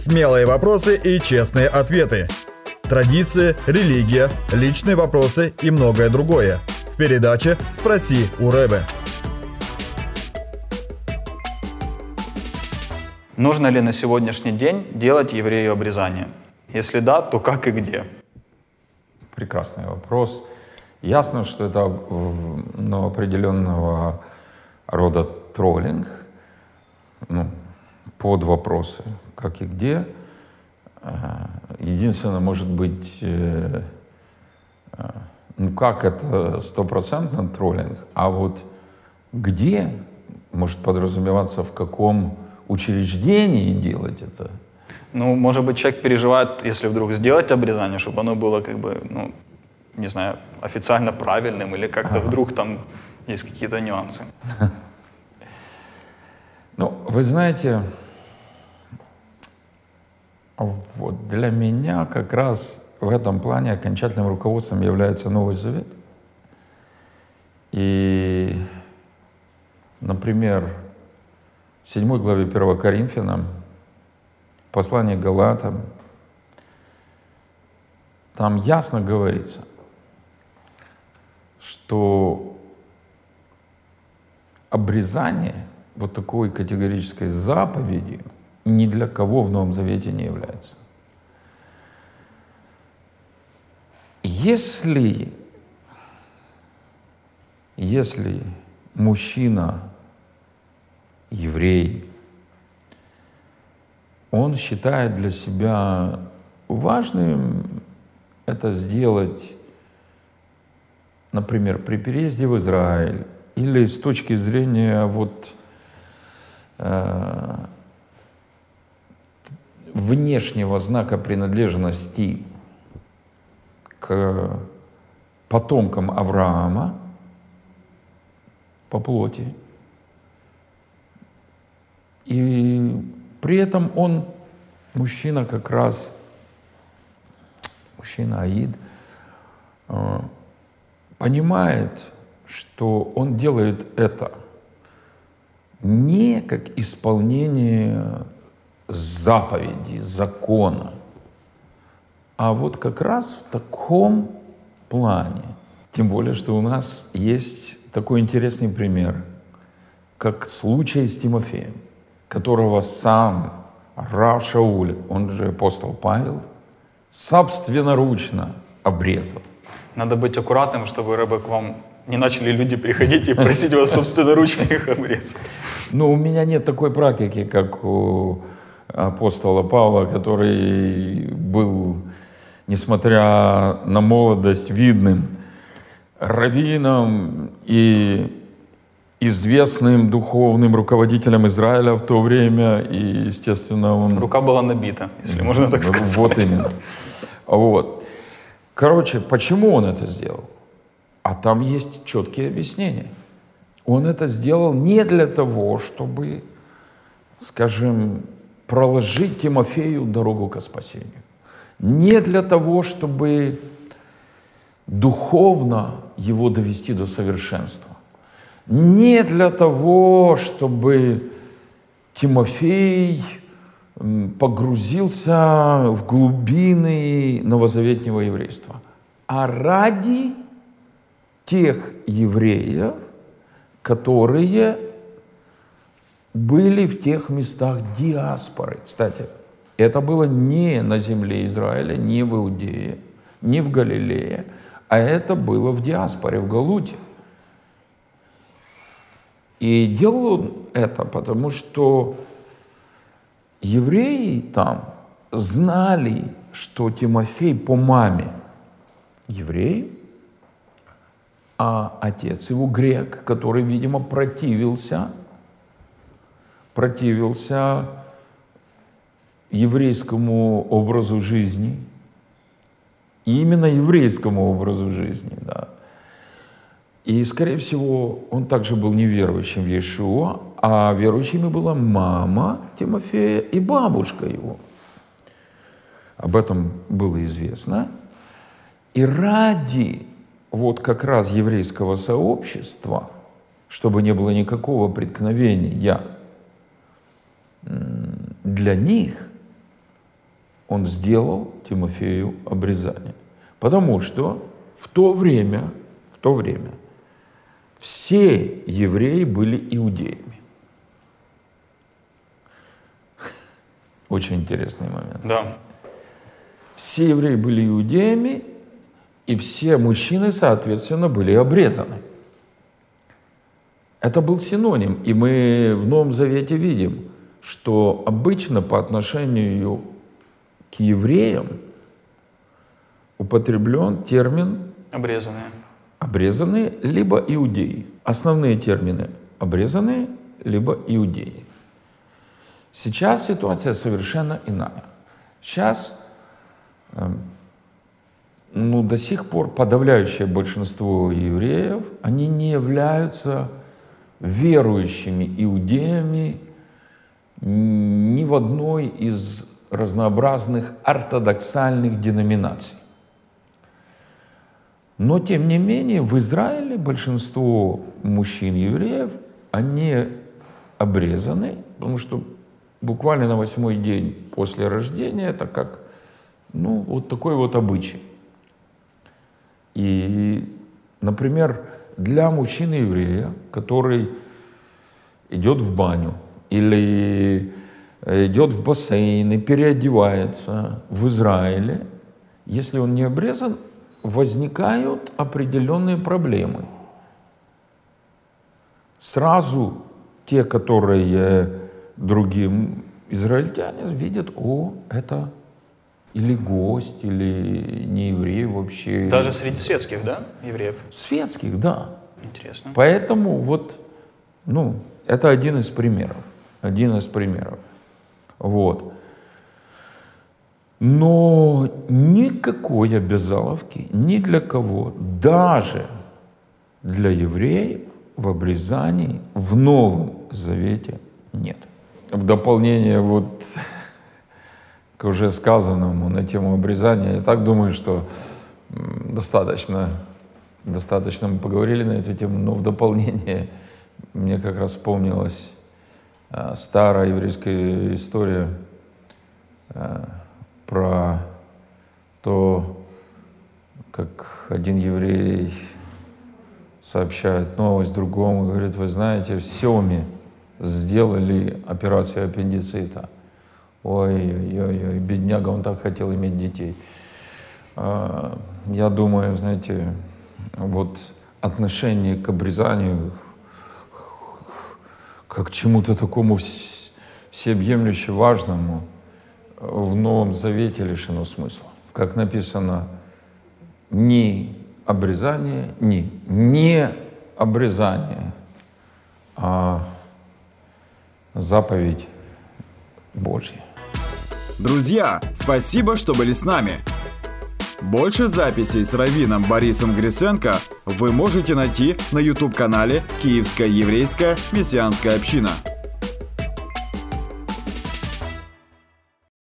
Смелые вопросы и честные ответы. Традиции, религия, личные вопросы и многое другое. В передаче «Спроси у Рэбе». Нужно ли на сегодняшний день делать еврею обрезание? Если да, то как и где? Прекрасный вопрос. Ясно, что это ну, определенного рода троллинг, ну, под вопросы, как и где. А, единственное, может быть, э, а, ну как это стопроцентно троллинг, а вот где может подразумеваться, в каком учреждении делать это? Ну, может быть, человек переживает, если вдруг сделать обрезание, чтобы оно было как бы, ну, не знаю, официально правильным, или как-то ага. вдруг там есть какие-то нюансы. Ну, вы знаете, вот для меня как раз в этом плане окончательным руководством является Новый Завет. И, например, в 7 главе 1 Коринфянам, послание Галатам, там ясно говорится, что обрезание вот такой категорической заповедью – ни для кого в Новом Завете не является. Если, если мужчина, еврей, он считает для себя важным это сделать, например, при переезде в Израиль или с точки зрения вот э, внешнего знака принадлежности к потомкам Авраама по плоти. И при этом он, мужчина как раз, мужчина Аид, э, понимает, что он делает это не как исполнение заповеди, закона, а вот как раз в таком плане. Тем более, что у нас есть такой интересный пример, как случай с Тимофеем, которого сам Рав Шауль, он же апостол Павел, собственноручно обрезал. Надо быть аккуратным, чтобы рыбы к вам не начали люди приходить и просить вас собственноручно их обрезать. Ну, у меня нет такой практики, как у апостола Павла, который был, несмотря на молодость, видным раввином и известным духовным руководителем Израиля в то время, и, естественно, он... Рука была набита, если можно так сказать. Вот именно. Вот. Короче, почему он это сделал? А там есть четкие объяснения. Он это сделал не для того, чтобы, скажем, проложить Тимофею дорогу к спасению. Не для того, чтобы духовно его довести до совершенства. Не для того, чтобы Тимофей погрузился в глубины новозаветнего еврейства, а ради тех евреев, которые были в тех местах диаспоры. Кстати, это было не на земле Израиля, не в Иудее, не в Галилее, а это было в диаспоре, в Галуте. И делал он это, потому что евреи там знали, что Тимофей по маме еврей, а отец его грек, который, видимо, противился противился еврейскому образу жизни. И именно еврейскому образу жизни, да. И, скорее всего, он также был неверующим в Иешуа, а верующими была мама Тимофея и бабушка его. Об этом было известно. И ради вот как раз еврейского сообщества, чтобы не было никакого преткновения для них он сделал Тимофею обрезание. Потому что в то время, в то время все евреи были иудеями. Очень интересный момент. Да. Все евреи были иудеями, и все мужчины, соответственно, были обрезаны. Это был синоним. И мы в Новом Завете видим, что обычно по отношению к евреям употреблен термин Обрезанные. обрезанные либо иудеи. Основные термины обрезанные либо иудеи. Сейчас ситуация совершенно иная. Сейчас эм, ну, до сих пор подавляющее большинство евреев, они не являются верующими иудеями ни в одной из разнообразных ортодоксальных деноминаций. Но, тем не менее, в Израиле большинство мужчин-евреев, они обрезаны, потому что буквально на восьмой день после рождения это как, ну, вот такой вот обычай. И, например, для мужчины-еврея, который идет в баню или идет в бассейн и переодевается в Израиле, если он не обрезан, возникают определенные проблемы. Сразу те, которые другим израильтяне видят, о, это или гость, или не еврей вообще. Даже среди светских, да, евреев? Светских, да. Интересно. Поэтому вот, ну, это один из примеров. Один из примеров. Вот. Но никакой обязаловки ни для кого, даже для евреев в обрезании в Новом Завете нет. В дополнение вот к уже сказанному на тему обрезания, я так думаю, что достаточно, достаточно мы поговорили на эту тему, но в дополнение мне как раз вспомнилась а, старая еврейская история а, про то, как один еврей сообщает новость другому, говорит, вы знаете, в Семе сделали операцию аппендицита. Ой-ой-ой, бедняга, он так хотел иметь детей. А, я думаю, знаете, вот отношение к обрезанию, как чему-то такому всеобъемлюще важному – в Новом Завете лишено смысла. Как написано, не обрезание, не, не обрезание, а заповедь Божья. Друзья, спасибо, что были с нами. Больше записей с Равином Борисом Гриценко вы можете найти на YouTube-канале «Киевская еврейская мессианская община».